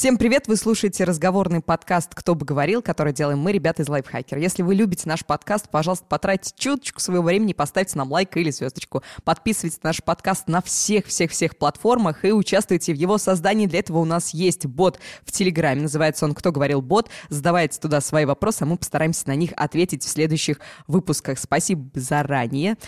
Всем привет! Вы слушаете разговорный подкаст «Кто бы говорил», который делаем мы, ребята из Лайфхакер. Если вы любите наш подкаст, пожалуйста, потратьте чуточку своего времени, поставьте нам лайк или звездочку. Подписывайтесь на наш подкаст на всех-всех-всех платформах и участвуйте в его создании. Для этого у нас есть бот в Телеграме, называется он «Кто говорил бот». Задавайте туда свои вопросы, а мы постараемся на них ответить в следующих выпусках. Спасибо заранее.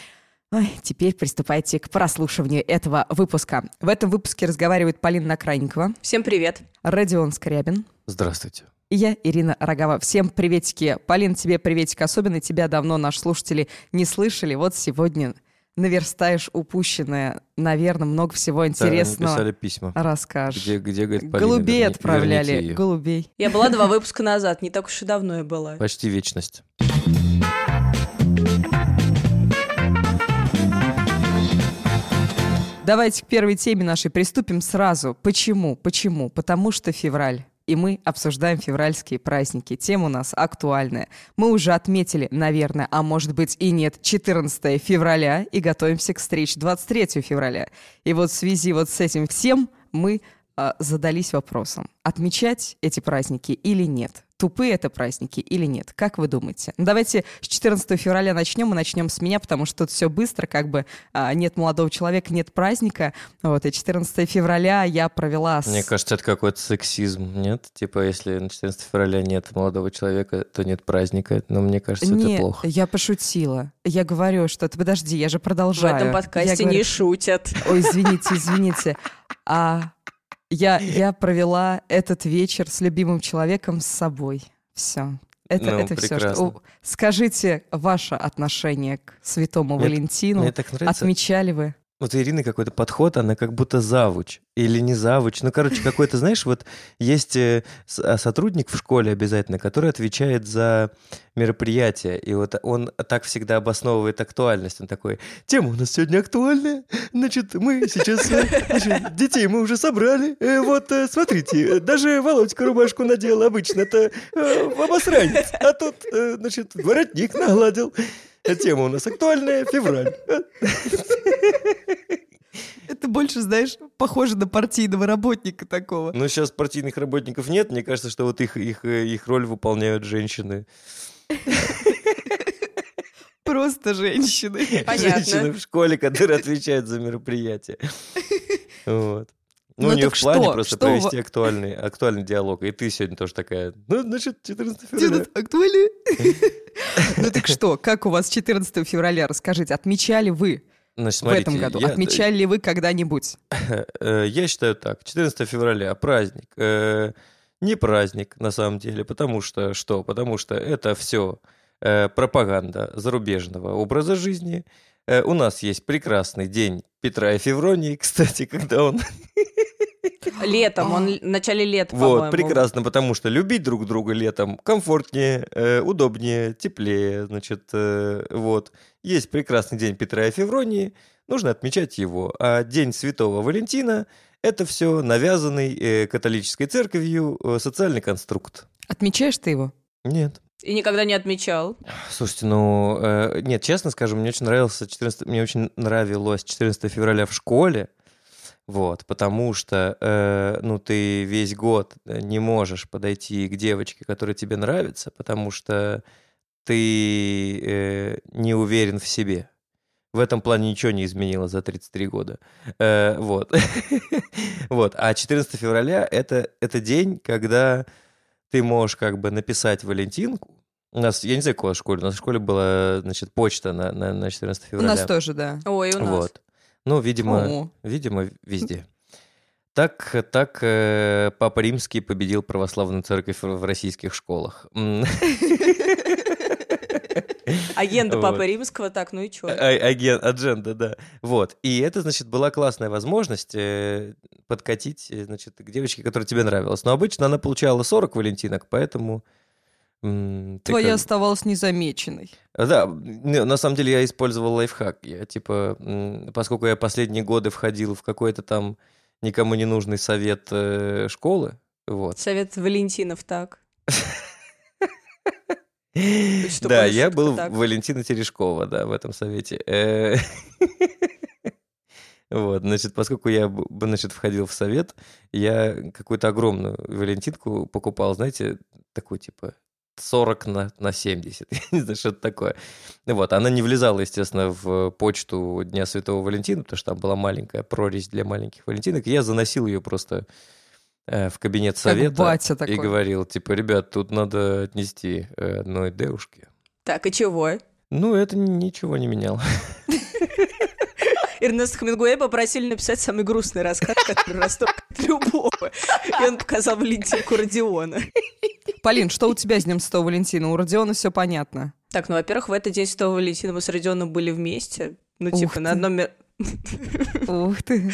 Ой, теперь приступайте к прослушиванию этого выпуска. В этом выпуске разговаривает Полина Накрайникова. Всем привет. Родион Скрябин. Здравствуйте. И я, Ирина Рогава. Всем приветики. Полин, тебе приветик особенно. Тебя давно наши слушатели не слышали. Вот сегодня наверстаешь упущенное. Наверное, много всего интересного. Да, писали письма. Расскажешь. Где, где говорит, Полина, Голубей верни- отправляли. Голубей. Я была два выпуска назад, не так уж и давно я была. Почти вечность. Давайте к первой теме нашей приступим сразу. Почему? Почему? Потому что февраль. И мы обсуждаем февральские праздники. Тема у нас актуальная. Мы уже отметили, наверное, а может быть и нет, 14 февраля и готовимся к встрече 23 февраля. И вот в связи вот с этим всем мы а, задались вопросом, отмечать эти праздники или нет. Тупые это праздники или нет? Как вы думаете? Ну, давайте с 14 февраля начнем. Мы начнем с меня, потому что тут все быстро, как бы а, нет молодого человека, нет праздника. Вот, и 14 февраля я провела с... Мне кажется, это какой-то сексизм, нет? Типа, если на 14 февраля нет молодого человека, то нет праздника. Но мне кажется, Не, это плохо. я пошутила. Я говорю, что... ты Подожди, я же В продолжаю. этом Я подкасте говорю- не шутят. Ой, извините, извините. А я, я провела этот вечер с любимым человеком с собой. Все. Это, Ну, это все. Что... Скажите ваше отношение к святому Мне- Валентину. Мне так нравится. Отмечали вы? Вот у Ирины какой-то подход, она как будто завуч. Или не завуч. Ну, короче, какой-то, знаешь, вот есть э, а, сотрудник в школе обязательно, который отвечает за мероприятие. И вот он так всегда обосновывает актуальность. Он такой, тема у нас сегодня актуальная. Значит, мы сейчас, э, значит, детей мы уже собрали. Э, Вот, смотрите, даже Володька рубашку надел обычно-то э, обосранец. А тут, значит, воротник нагладил. А Тема у нас актуальная, февраль. Это больше, знаешь, похоже на партийного работника такого. Ну, сейчас партийных работников нет. Мне кажется, что вот их, их, э, их роль выполняют женщины. Просто женщины. Понятно. Женщины в школе, которые отвечают за мероприятие. Вот. Ну, Ну так в плане что? просто Что провести актуальный, актуальный диалог. И ты сегодня тоже такая, ну, значит, 14 февраля. Актуально? Ну так что, как у вас 14 февраля? Расскажите, отмечали вы Значит, в этом году? я- Отмечали ли вы когда-нибудь? Э, Я считаю так. 14 февраля праздник. Э, Не праздник, на самом деле. Потому что что? Потому что это все пропаганда зарубежного образа жизни. Э, У нас есть прекрасный день Петра и Февронии, кстати, когда он... Летом, он в начале лета, Вот, прекрасно, потому что любить друг друга летом комфортнее, э, удобнее, теплее, значит, э, вот. Есть прекрасный день Петра и Февронии, нужно отмечать его. А день Святого Валентина – это все навязанный э, католической церковью э, социальный конструкт. Отмечаешь ты его? Нет. И никогда не отмечал. Слушайте, ну, э, нет, честно скажу, мне очень нравился 14, мне очень нравилось 14 февраля в школе, вот, потому что, э, ну, ты весь год э, не можешь подойти к девочке, которая тебе нравится, потому что ты э, не уверен в себе. В этом плане ничего не изменилось за 33 года. Э, вот. вот. А 14 февраля это, это день, когда ты можешь как бы написать Валентинку. У нас, я не знаю, какой в школе, у нас в школе была, значит, почта на, на, на 14 У февраля. нас тоже, да. Ой, у нас. Вот. Ну, видимо, О. видимо, везде. Так, так э, Папа Римский победил православную церковь в российских школах. М. Агента Папы Вот. Римского, так, ну и чё? А- аген- Адженда, да. Вот. И это, значит, была классная возможность э, подкатить, э, значит, к девочке, которая тебе нравилась. Но обычно она получала 40 валентинок, поэтому... ты Твоя как- оставалась незамеченной. Да, на самом деле я использовал лайфхак. Я типа, поскольку я последние годы входил в какой-то там никому не нужный совет э, школы, вот. Совет Валентинов, так. Да, я был. Валентина Терешкова, да, в этом совете. Э, Вот, значит, поскольку я, значит, входил в совет, я какую-то огромную валентинку покупал, знаете, такую, типа, 40 на, на 70, я не знаю, что это такое. Вот, она не влезала, естественно, в почту Дня Святого Валентина, потому что там была маленькая прорезь для маленьких валентинок, я заносил ее просто э, в кабинет Как совета и такой. говорил, типа, ребят, тут надо отнести э, одной девушке. Так, и чего? Ну, это ни- ничего не меняло. Эрнеста Хемингуэя попросили написать самый грустный рассказ, который расторгнет любого. И он показал Валентинку Родиона. Полин, что у тебя с Днем Святого Валентина? У Родиона все понятно. Так, ну, во-первых, в этот день Святого Валентина мы с Родионом были вместе. Ну, Ух типа, на одном... Ух ты.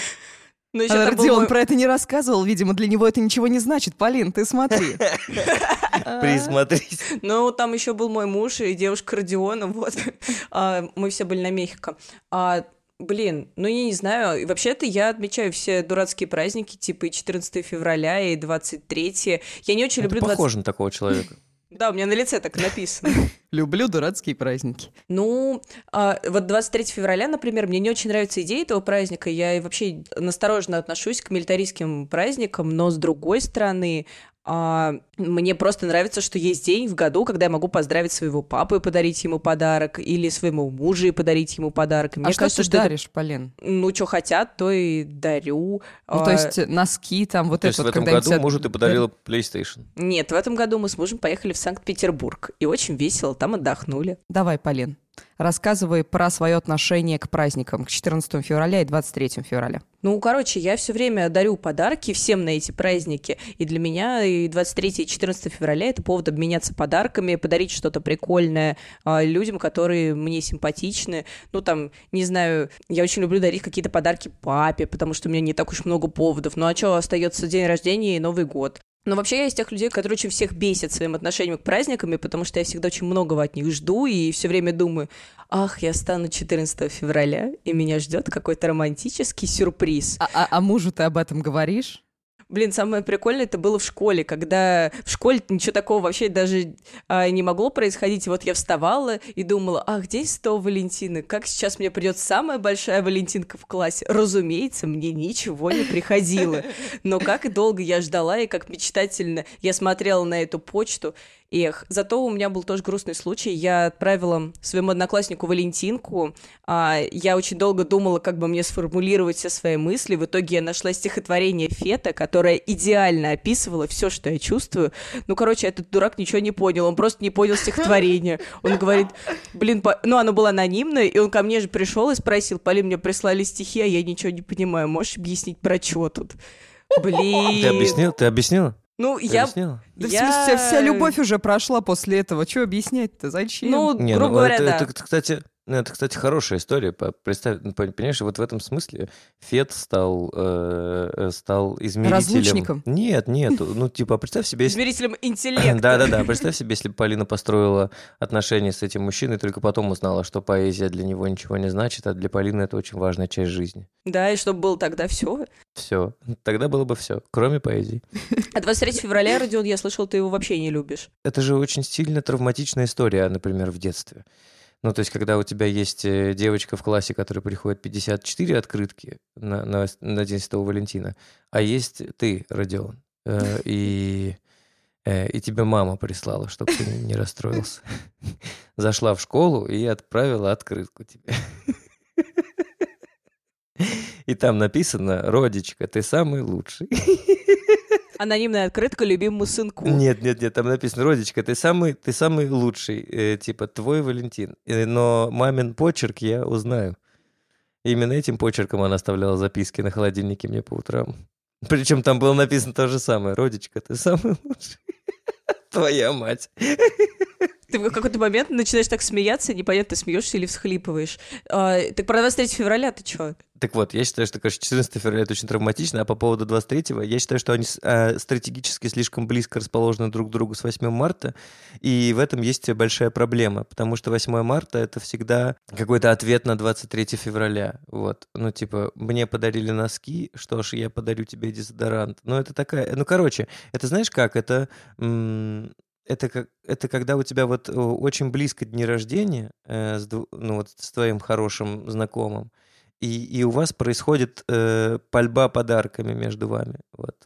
Ну, еще А был Родион мой- про это не рассказывал, видимо, для него это ничего не значит. Полин, ты смотри. А. Присмотрись. Ну, там еще был мой муж и девушка Родиона, вот. А, мы все были на Мехико. Блин, ну я не знаю. Вообще-то я отмечаю все дурацкие праздники, типа и 14 февраля, и 23. Я не очень Это люблю 20... похоже на такого человека. Да, у меня на лице так написано. Люблю дурацкие праздники. Ну, а, вот 23 февраля, например, мне не очень нравится идея этого праздника. Я и вообще настороженно отношусь к милитаристским праздникам, но с другой стороны, мне просто нравится, что есть день в году, когда я могу поздравить своего папу и подарить ему подарок, или своему мужу и подарить ему подарок. И А Мне что кажется, ты что это- даришь, Полин? ну, что хотят, то и дарю. Ну, А, то есть носки там, вот То это есть в вот, этом когда им году тебя мужу ты подарила PlayStation. Нет, в этом году мы с мужем поехали в Санкт-Петербург. И очень весело, там отдохнули. Давай, Полин, рассказывай про свое отношение к праздникам, к 14 февраля и 23 февраля. Ну, короче, я все время дарю подарки всем на эти праздники. И для меня и 23 и 14 февраля это повод обменяться подарками, подарить что-то прикольное а, людям, которые мне симпатичны. Ну, там, не знаю, я очень люблю дарить какие-то подарки папе, потому что у меня не так уж много поводов. Ну, а что, остается день рождения и Новый год. Но вообще я из тех людей, которые очень всех бесят своим отношением к праздникам, потому что я всегда очень многого от них жду и все время думаю, ах, я стану 14 февраля, и меня ждет какой-то романтический сюрприз. А, а- а мужу ты об этом говоришь? Блин, самое прикольное это было в школе, когда в школе ничего такого вообще даже а, не могло происходить. Вот я вставала и думала, ах, где 100 Валентины? Как сейчас мне придет самая большая Валентинка в классе? Разумеется, мне ничего не приходило. Но как долго я ждала, и как мечтательно я смотрела на эту почту. Эх, зато у меня был тоже грустный случай. Я отправила своему однокласснику Валентинку. А, я очень долго думала, как бы мне сформулировать все свои мысли. В итоге я нашла стихотворение Фета, которое идеально описывало все, что я чувствую. Ну, короче, этот дурак ничего не понял. Он просто не понял стихотворение. Он говорит, блин, по- ну, оно было анонимное, и он ко мне же пришел и спросил, Полин, мне прислали стихи, а я ничего не понимаю. Можешь объяснить, про что тут? Блин. Ты объяснил? Ты объяснила? Ну, Ты я... объяснила? Да в Я- смысле, вся, любовь уже прошла после этого. Что объяснять-то? Зачем? Ну, Не, грубо ну, говоря, это, да. это, кстати, ну, это, кстати, хорошая история. Представь, ну, пон- понимаешь, вот в этом смысле Фет стал, э, э, стал измерителем... Разлучником? Нет, нет. Ну, типа, представь себе, если... Измерителем интеллекта. Да-да-да, представь себе, если бы Полина построила отношения с этим мужчиной, только потом узнала, что поэзия для него ничего не значит, а для Полины это очень важная часть жизни. Да, и чтобы было тогда все. Все. Тогда было бы все, кроме поэзии. А 23 февраля, Родион, я слышал, ты его вообще не любишь. Это же очень сильно травматичная история, например, в детстве. Ну, то есть, когда у тебя есть э, девочка в классе, которая приходит 54 открытки на, на, на День Святого Валентина, а есть ты, Родион, э, и, э, и тебе мама прислала, чтобы ты не расстроился. Зашла в школу и отправила открытку тебе. И там написано, Родичка, ты самый лучший. Анонимная открытка любимому сынку. Нет, нет, нет, там написано, Родичка, ты самый, ты самый лучший, э, типа, твой Валентин. Э, но мамин почерк я узнаю. Именно этим почерком она оставляла записки на холодильнике мне по утрам. Причем там было написано то же самое. Родичка, ты самый лучший. Твоя мать. Ты в какой-то момент начинаешь так смеяться, непонятно, смеешься или всхлипываешь. А, так про 23 февраля ты чё? Так вот, я считаю, что, конечно, 14 февраля это очень травматично, а по поводу 23-го, я считаю, что они а, стратегически слишком близко расположены друг к другу с 8 марта, и в этом есть большая проблема, потому что 8 марта это всегда какой-то ответ на 23 февраля, вот, ну, типа, мне подарили носки, что ж, я подарю тебе дезодорант, ну, это такая, ну, короче, это знаешь как, это... м, это, как, это когда у тебя вот о, очень близко дни рождения э, с, ну, вот с твоим хорошим знакомым, и, и у вас происходит э, пальба подарками между вами. Вот.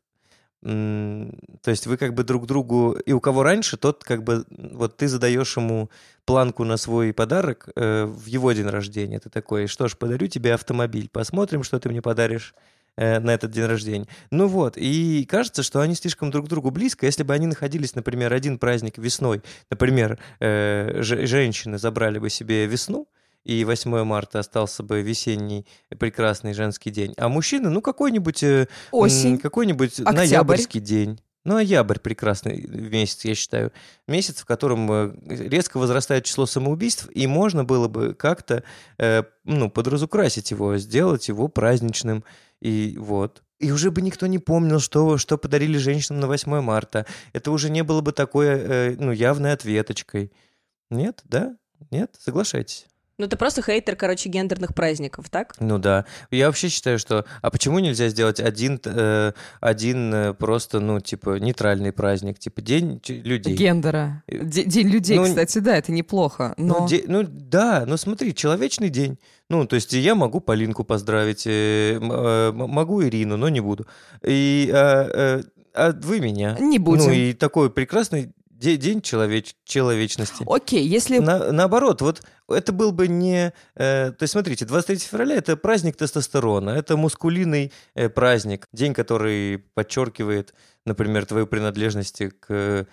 То есть вы как бы друг другу... И у кого раньше, тот как бы... Вот ты задаешь ему планку на свой подарок э, в его день рождения. Ты такой, что ж, подарю тебе автомобиль. Посмотрим, что ты мне подаришь э, на этот день рождения. Ну вот, и кажется, что они слишком друг другу близко. Если бы они находились, например, один праздник весной, например, э, женщины забрали бы себе весну, и 8 марта остался бы весенний прекрасный женский день. А мужчины, ну, какой-нибудь... Э, Осень. Какой-нибудь ноябрьский день. Ноябрь прекрасный месяц, я считаю. Месяц, в котором э, резко возрастает число самоубийств, и можно было бы как-то, э, ну, подразукрасить его, сделать его праздничным. И вот. И уже бы никто не помнил, что, что подарили женщинам на 8 марта. Это уже не было бы такой, э, ну, явной ответочкой. Нет, да? Нет? Соглашайтесь. Ну, ты просто хейтер, короче, гендерных праздников, так? Ну да. Я вообще считаю, что... А почему нельзя сделать один, э, один э, просто, ну, типа, нейтральный праздник? Типа, день людей. Гендера. Д- день людей, ну, кстати, да, это неплохо. Но... Ну, де... ну, да, но смотри, человечный день. Ну, то есть я могу Полинку поздравить, э, э, могу Ирину, но не буду. И... Э, э, а вы меня. Не будем. Ну, и такой прекрасный День человеч человечности. Окей, если... На, наоборот, вот это был бы не... Э, то есть, смотрите, 23 февраля — это праздник тестостерона, это мускулинный э, праздник, день, который подчеркивает, например, твою принадлежность к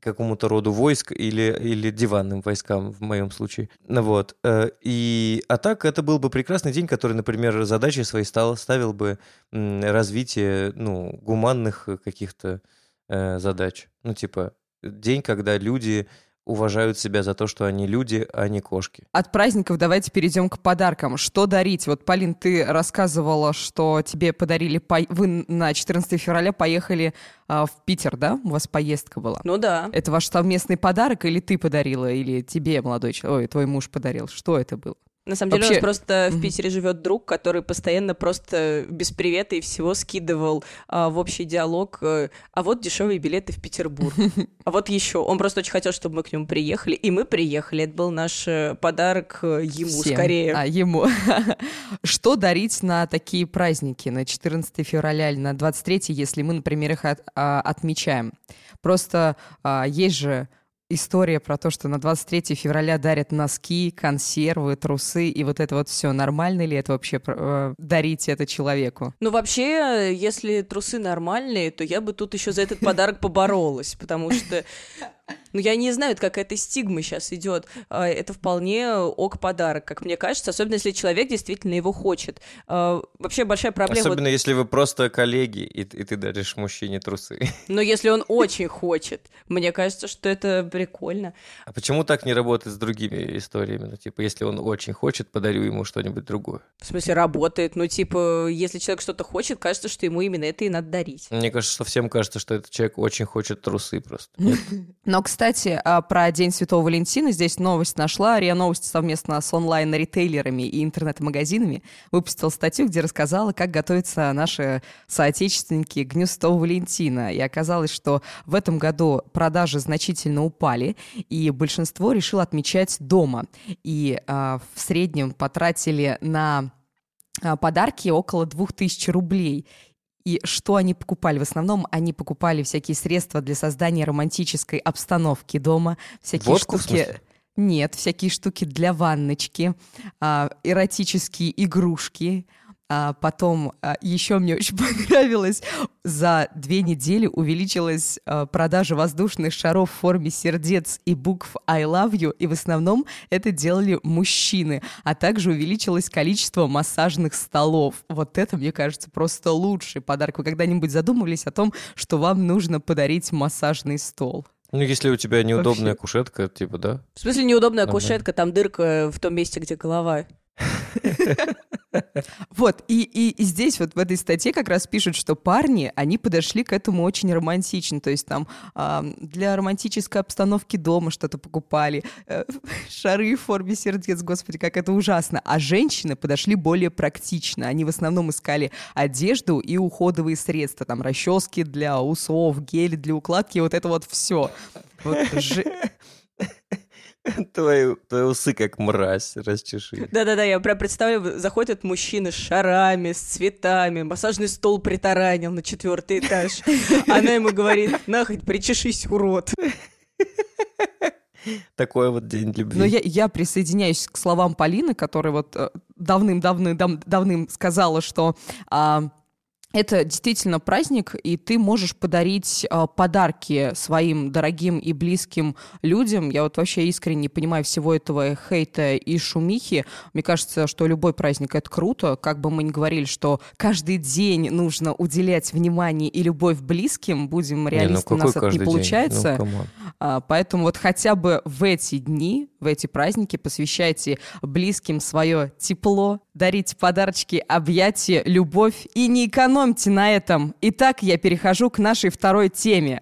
какому-то роду войск или, или диванным войскам, в моем случае. Вот. Э, и, а так, это был бы прекрасный день, который, например, задачей своей стал, ставил бы развитие ну, гуманных каких-то э, задач. Ну, типа, день, когда люди уважают себя за то, что они люди, а не кошки. От праздников давайте перейдем к подаркам. Что дарить? Вот, Полин, ты рассказывала, что тебе подарили... По... Вы на 14 февраля поехали а, в Питер, да? У вас поездка была. Ну да. Это ваш совместный подарок или ты подарила, или тебе, молодой человек, ой, твой муж подарил? Что это было? На самом деле у нас просто в Питере живет друг, который постоянно просто без привета и всего скидывал а, в общий диалог. А, а вот дешевые билеты в Петербург. А вот еще. Он просто очень хотел, чтобы мы к нему приехали, и мы приехали. Это был наш э, подарок э, ему Всем. скорее. А, ему. Что дарить на такие праздники, на 14 февраля или на 23, если мы, например, их от, а, отмечаем? Просто а, есть же история про то, что на 23 февраля дарят носки, консервы, трусы, и вот это вот все. Нормально ли это вообще э, дарить это человеку? Ну, вообще, если трусы нормальные, то я бы тут еще за этот подарок поборолась, потому что ну, я не знаю, как эта стигма сейчас идет. А, это вполне ок подарок, как мне кажется, особенно если человек действительно его хочет. А, вообще большая проблема... Особенно если вы просто коллеги, и, и ты даришь мужчине трусы. Но если он очень хочет, мне кажется, что это прикольно. А почему так не работает с другими историями? Ну, типа, если он очень хочет, подарю ему что-нибудь другое. В смысле, работает? Ну, типа, если человек что-то хочет, кажется, что ему именно это и надо дарить. Мне кажется, что всем кажется, что этот человек очень хочет трусы просто. Но, кстати, а, про День Святого Валентина здесь новость нашла. РИА Новости совместно с онлайн-ритейлерами и интернет-магазинами выпустила статью, где рассказала, как готовятся наши соотечественники к Дню Святого Валентина. И оказалось, что в этом году продажи значительно упали, и большинство решило отмечать дома. И а, в среднем потратили на а, подарки около 2000 рублей. И что они покупали? В основном они покупали всякие средства для создания романтической обстановки дома, всякие Водку, штуки... Нет, всякие штуки для ванночки, а, эротические игрушки, а потом а, еще мне очень понравилось, за две недели увеличилась а, продажа воздушных шаров в форме сердец и букв I love you, и в основном это делали мужчины, а также увеличилось количество массажных столов. Вот это, мне кажется, просто лучший подарок. Вы когда-нибудь задумывались о том, что вам нужно подарить массажный стол? Ну, если у тебя неудобная Вообще. кушетка, типа, да? В смысле неудобная Нормально. кушетка, там дырка в том месте, где голова. Вот, и, и, и здесь вот в этой статье как раз пишут, что парни, они подошли к этому очень романтично, то есть там э, для романтической обстановки дома что-то покупали, э, шары в форме сердец, господи, как это ужасно, а женщины подошли более практично, они в основном искали одежду и уходовые средства, там расчески для усов, гели для укладки, вот это вот все. Вот, ж... Твои, твои усы как мразь, расчеши. Да-да-да, я прям представляю, заходят мужчины с шарами, с цветами, массажный стол притаранил на четвертый этаж. Она ему говорит, нахуй, причешись, урод. Такой вот день любви. Но я, я присоединяюсь к словам Полины, которая вот э, давным-давным давным сказала, что а, это действительно праздник, и ты можешь подарить э, подарки своим дорогим и близким людям. Я вот вообще искренне не понимаю всего этого хейта и шумихи. Мне кажется, что любой праздник — это круто. Как бы мы ни говорили, что каждый день нужно уделять внимание и любовь близким, будем реалистами, не, ну у нас это не получается. Ну, а, поэтому вот хотя бы в эти дни, в эти праздники посвящайте близким свое тепло, дарите подарочки, объятия, любовь и не экономьте на этом. Итак, я перехожу к нашей второй теме.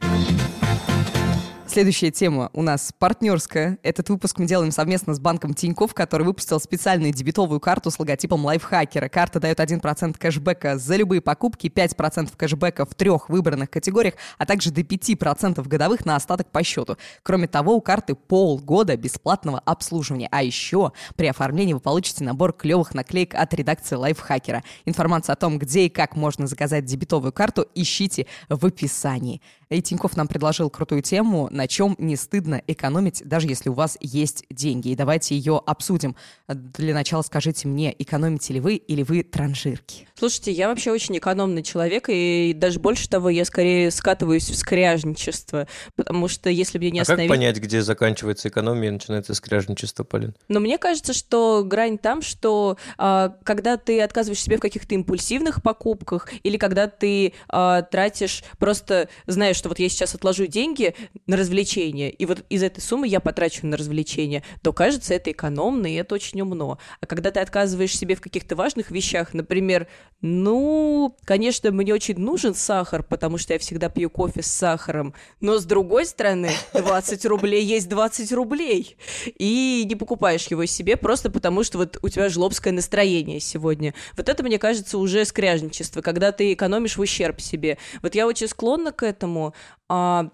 Следующая тема у нас партнерская. Этот выпуск мы делаем совместно с банком Тиньков, который выпустил специальную дебетовую карту с логотипом лайфхакера. Карта дает 1% кэшбэка за любые покупки, 5% кэшбэка в трех выбранных категориях, а также до 5% годовых на остаток по счету. Кроме того, у карты полгода бесплатного обслуживания. А еще при оформлении вы получите набор клевых наклеек от редакции лайфхакера. Информацию о том, где и как можно заказать дебетовую карту, ищите в описании. И Тиньков нам предложил крутую тему, на чем не стыдно экономить, даже если у вас есть деньги. И давайте ее обсудим. Для начала скажите мне, экономите ли вы или вы транжирки? Слушайте, я вообще очень экономный человек, и даже больше того, я скорее скатываюсь в скряжничество, потому что если мне не а остановить... как понять, где заканчивается экономия и начинается скряжничество, Полин? Но мне кажется, что грань там, что а, когда ты отказываешь себе в каких-то импульсивных покупках, или когда ты а, тратишь, просто знаешь, что вот я сейчас отложу деньги на развлечения, и вот из этой суммы я потрачу на развлечения, то кажется это экономно, и это очень умно. А когда ты отказываешь себе в каких-то важных вещах, например, ну, конечно, мне очень нужен сахар, потому что я всегда пью кофе с сахаром, но с другой стороны, 20 рублей есть 20 рублей, и не покупаешь его себе просто потому, что вот у тебя жлобское настроение сегодня. Вот это, мне кажется, уже скряжничество, когда ты экономишь в ущерб себе. Вот я очень склонна к этому, а,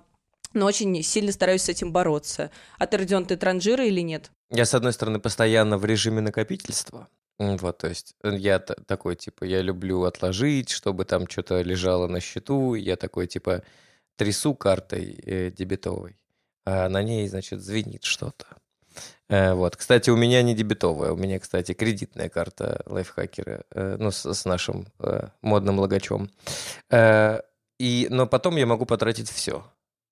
но очень сильно стараюсь с этим бороться. А ты, Родион, ты транжира или нет? Я, с одной стороны, постоянно в режиме накопительства. Вот, то есть э, я такой, типа, я люблю отложить, чтобы там что-то лежало на счету. Я такой, типа, трясу картой э, дебетовой, а на ней, значит, звенит что-то. Э, вот. Кстати, у меня не дебетовая, у меня, кстати, кредитная карта лайфхакера, э, ну, с, с нашим э, модным логачом. Э, и, но потом я могу потратить все.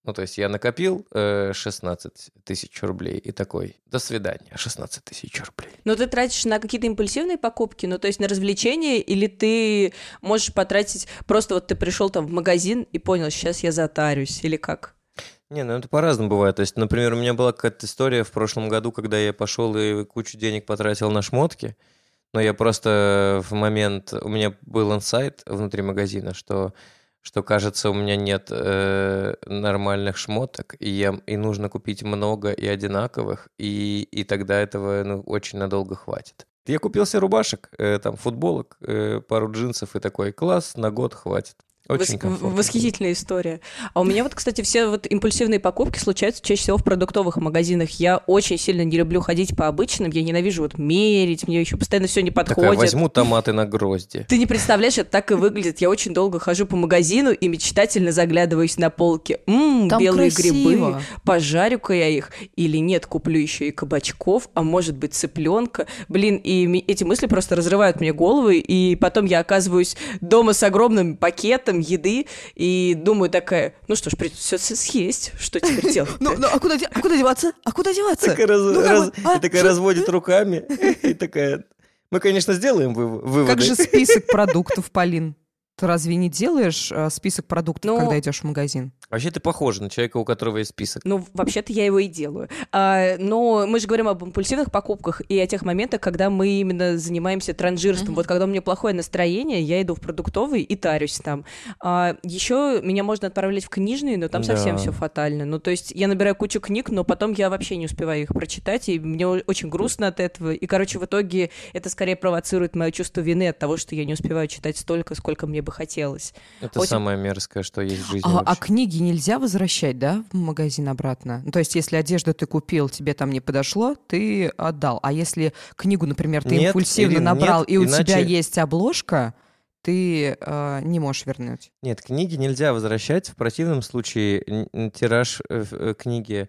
Ну, то есть я накопил э, 16 тысяч рублей и такой, до свидания, 16 тысяч рублей. Но ты тратишь на какие-то импульсивные покупки, ну, то есть на развлечения, или ты можешь потратить, просто вот ты пришел там в магазин и понял, сейчас я затарюсь, или как? Не, ну это по-разному бывает. То есть, например, у меня была какая-то история в прошлом году, когда я пошел и кучу денег потратил на шмотки, но я просто в момент... У меня был инсайт внутри магазина, что что, кажется, у меня нет э, нормальных шмоток, и, я, и нужно купить много и одинаковых, и, и тогда этого ну, очень надолго хватит. Я купил себе рубашек, э, там, футболок, э, пару джинсов и такой, класс, на год хватит. Очень Вос- Восхитительная история. А у меня вот, кстати, все вот импульсивные покупки случаются чаще всего в продуктовых магазинах. Я очень сильно не люблю ходить по обычным, я ненавижу вот мерить, мне еще постоянно все не подходит. Такая, возьму томаты на грозди. Ты не представляешь, это так и выглядит. Я очень долго хожу по магазину и мечтательно заглядываюсь на полки. Ммм, белые красиво. грибы, пожарю-ка я их. Или нет, куплю еще и кабачков, а может быть цыпленка. Блин, и эти мысли просто разрывают мне головы, и потом я оказываюсь дома с огромным пакетом, там еды, и думаю такая, ну что ж, придется все съесть, что теперь делать? Ну, ну а куда, а куда деваться? А куда деваться? Такая, раз, ну, раз, а, такая разводит руками и такая, мы, конечно, сделаем выводы. Как же список продуктов, Полин? Ты разве не делаешь э, список продуктов, ну, когда идешь в магазин? Вообще ты похожа на человека, у которого есть список. Ну, вообще-то я его и делаю. А, но мы же говорим об импульсивных покупках и о тех моментах, когда мы именно занимаемся транжирством. Mm-hmm. Вот когда у меня плохое настроение, я иду в продуктовый и тарюсь там. А, еще меня можно отправлять в книжные, но там да. совсем все фатально. Ну, то есть я набираю кучу книг, но потом я вообще не успеваю их прочитать, и мне очень грустно от этого. И, короче, в итоге это скорее провоцирует мое чувство вины от того, что я не успеваю читать столько, сколько мне бы хотелось. Это очень... самое мерзкое, что есть в жизни. А, а книги книги нельзя возвращать, да, в магазин обратно? Ну, то есть, если одежду ты купил, тебе там не подошло, ты отдал. А если книгу, например, ты Нет, импульсивно Ирин, набрал, нет, и у иначе- тебя есть обложка, ты э, не можешь вернуть. Нет, книги нельзя возвращать. В противном случае тираж э, э, книги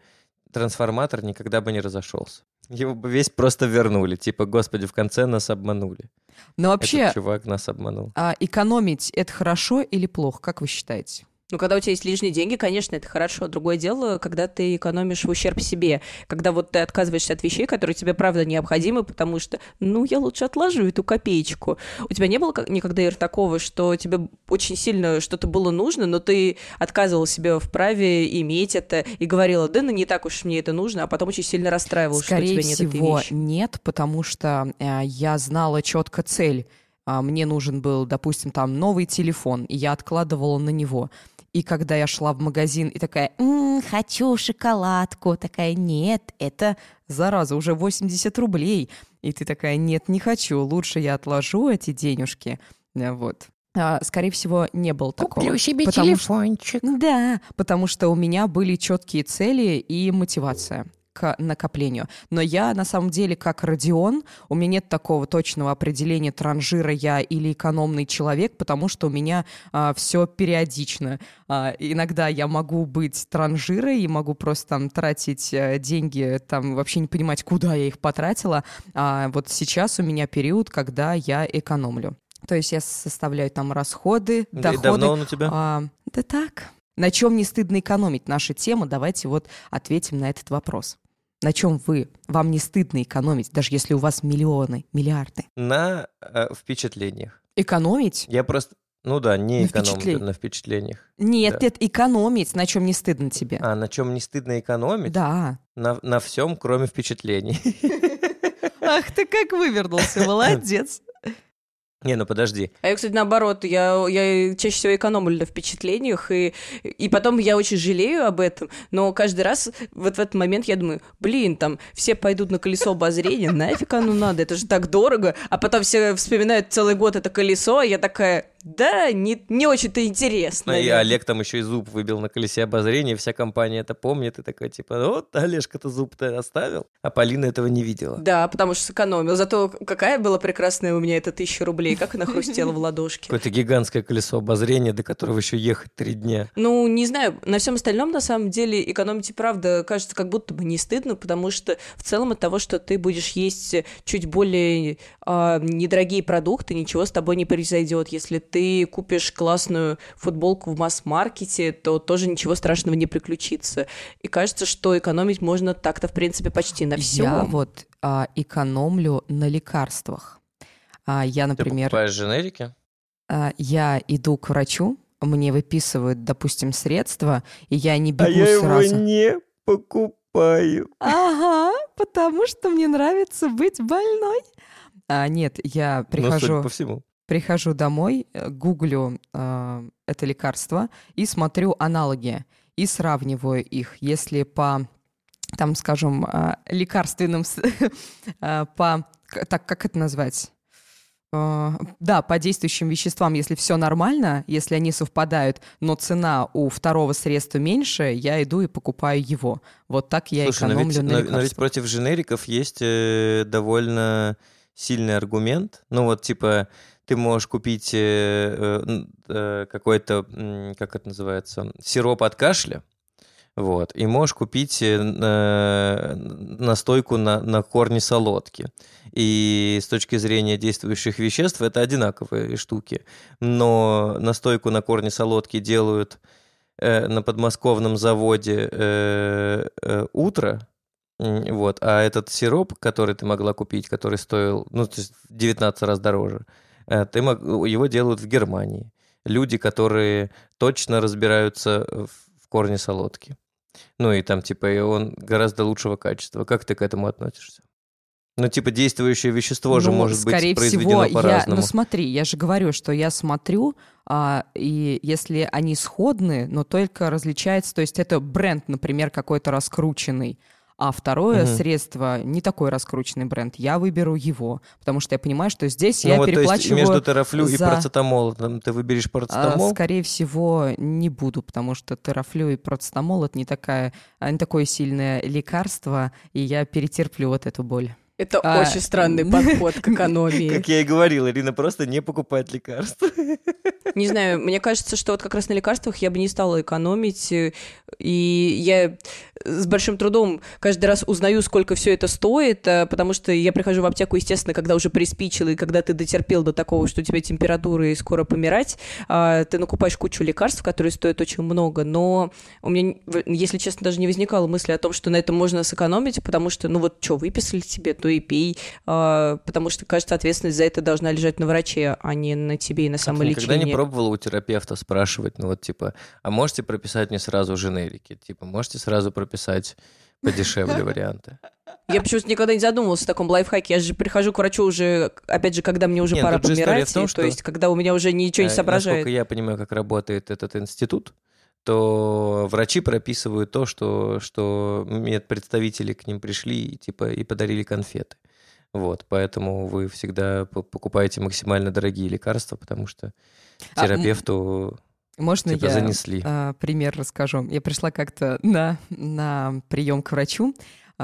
«Трансформатор» никогда бы не разошелся. Его бы весь просто вернули. Типа, господи, в конце нас обманули. Но вообще, Этот чувак нас обманул. а, экономить это хорошо или плохо, как вы считаете? Ну, когда у тебя есть лишние деньги, конечно, это хорошо. Другое дело, когда ты экономишь в ущерб себе. Когда вот ты отказываешься от вещей, которые тебе правда необходимы, потому что, ну, я лучше отложу эту копеечку. У тебя не было никогда, Ир, такого, что тебе очень сильно что-то было нужно, но ты отказывал себе в праве иметь это и говорила, да, ну, не так уж мне это нужно, а потом очень сильно расстраивалась, что у тебя нет этой всего, вещи. нет, потому что э, я знала четко цель. А, мне нужен был, допустим, там новый телефон, и я откладывала на него. И когда я шла в магазин и такая, «М, хочу шоколадку, такая, нет, это, зараза, уже 80 рублей. И ты такая, нет, не хочу, лучше я отложу эти денежки. Э, Вот. А, скорее всего, не было такого. себе Потому что- телефончик. Да, потому что у меня были четкие цели и мотивация к накоплению. Но я на самом деле как Родион, у меня нет такого точного определения транжира я или экономный человек, потому что у меня все периодично. А, иногда я могу быть транжирой и могу просто там тратить э, деньги, там вообще не понимать, куда я их потратила. А вот сейчас у меня период, когда я экономлю. То есть я составляю там расходы, Да и доходы. давно он у тебя? А, да так. На чем не стыдно экономить? Наша тема. Давайте вот ответим на этот вопрос. На чем вы? Вам не стыдно экономить, даже если у вас миллионы, миллиарды. На э, впечатлениях. Экономить? Я просто... Ну да, не На экономлю впечатлениях. на впечатлениях. Нет, Да. нет, экономить. На чем не стыдно тебе? А на чем не стыдно экономить? Да. На, на всем, кроме впечатлений. Ах ты как вывернулся, молодец. Не, ну подожди. А я, кстати, наоборот, я, я чаще всего экономлю на впечатлениях, и, и потом я очень жалею об этом, но каждый раз вот в этот момент я думаю, блин, там все пойдут на колесо обозрения, нафиг оно надо, это же так дорого, а потом все вспоминают целый год это колесо, а я такая, да, не, не очень-то интересно. Ну, и наверное». Олег там еще и зуб выбил на колесе обозрения, вся компания это помнит, и такой, типа, вот Олежка-то зуб-то оставил, а Полина этого не видела. Да, потому что сэкономил. Зато какая была прекрасная у меня эта тысяча рублей, как она хрустела в ладошке. Какое-то гигантское колесо обозрения, до которого еще ехать три дня. Ну, не знаю, на всем остальном, на самом деле, экономить и правда кажется как будто бы не стыдно, потому что в целом от того, что ты будешь есть чуть более а, недорогие продукты, ничего с тобой не произойдет. Если ты купишь классную футболку в масс-маркете, то тоже ничего страшного не приключится. И кажется, что экономить можно так-то, в принципе, почти на всем. Я вот а, экономлю на лекарствах. А, я, Ты например, покупаешь женерики? а, я иду к врачу, мне выписывают, допустим, средства, и я не бегу А сразу. не покупаю. Ага, потому что мне нравится быть больной. А, нет, я Ну, судя прихожу, по всему. Прихожу домой, э, гуглю э, это лекарство и смотрю аналоги и сравниваю их. Если по, там, скажем, э, лекарственным, э, по, так как это назвать? Э, Да, по действующим веществам, если все нормально, если они совпадают, но цена у второго средства меньше, я иду и покупаю его. Вот так я Слушай, но экономлю ведь, на но- но ведь лекарствах. против женериков есть э, довольно сильный аргумент. Ну вот, типа, ты можешь купить э, э, э, какой-то, как это называется, сироп от кашля, вот, и можешь купить э, настойку на, на корне солодки. И с точки зрения действующих веществ это одинаковые штуки. Но настойку на корне солодки делают э, на подмосковном заводе э, э, утро, вот, а этот сироп, который ты могла купить, который стоил, ну, то есть в 19 раз дороже, ты мог, его делают в Германии. Люди, которые точно разбираются в, корне солодки. Ну и там, типа, и он гораздо лучшего качества. Как ты к этому относишься? Ну, типа, действующее вещество же Ну, может скорее быть произведено всего, я, по-разному. ну смотри, я же говорю, что я смотрю, а, и если они сходны, но только различается, то есть это бренд, например, какой-то раскрученный, А второе Мгм. средство не такой раскрученный бренд, я выберу его, потому что я понимаю, что здесь Ну я вот, то есть переплачиваю. между терафлю и за- процетамолом ты выберешь а, процетамол? скорее всего, не буду, потому что терафлю и процетамол это не, такая, а, не такое сильное лекарство, и я перетерплю вот эту боль. Это А, очень странный подход к экономии. Как я и говорил, Ирина просто не покупает лекарства. Не знаю, мне кажется, что вот как раз на лекарствах я бы не стала экономить, э, и я с большим трудом каждый раз узнаю, сколько все это стоит, э, потому что я прихожу в аптеку, естественно, когда уже приспичило, и когда ты дотерпел до такого, что у тебя температура и скоро помирать, а, ты накупаешь кучу лекарств, которые стоят очень много, но у меня, если честно, даже не возникало мысли о том, что на этом можно сэкономить, потому что, ну вот что, выписали тебе, то и пей, а, потому что, кажется, ответственность за это должна лежать на враче, а не на тебе и на А ты самолечении. никогда не пробовала у терапевта спрашивать, ну вот типа, а можете прописать мне сразу женерики? Типа, можете сразу прописать подешевле варианты? Я почему-то никогда не задумывалась о таком лайфхаке. Я же прихожу к врачу уже, опять же, когда мне уже Нет, пора помирать, том, что, то есть, когда у меня уже ничего не Э, соображает. Насколько я понимаю, как работает этот институт, то врачи прописывают то, что, что медпредставители к ним пришли и, типа, и подарили конфеты. Вот, поэтому вы всегда по- покупаете максимально дорогие лекарства, потому что А, терапевту Можно типа я занесли. а, пример расскажу? Я пришла как-то на, на прием к врачу,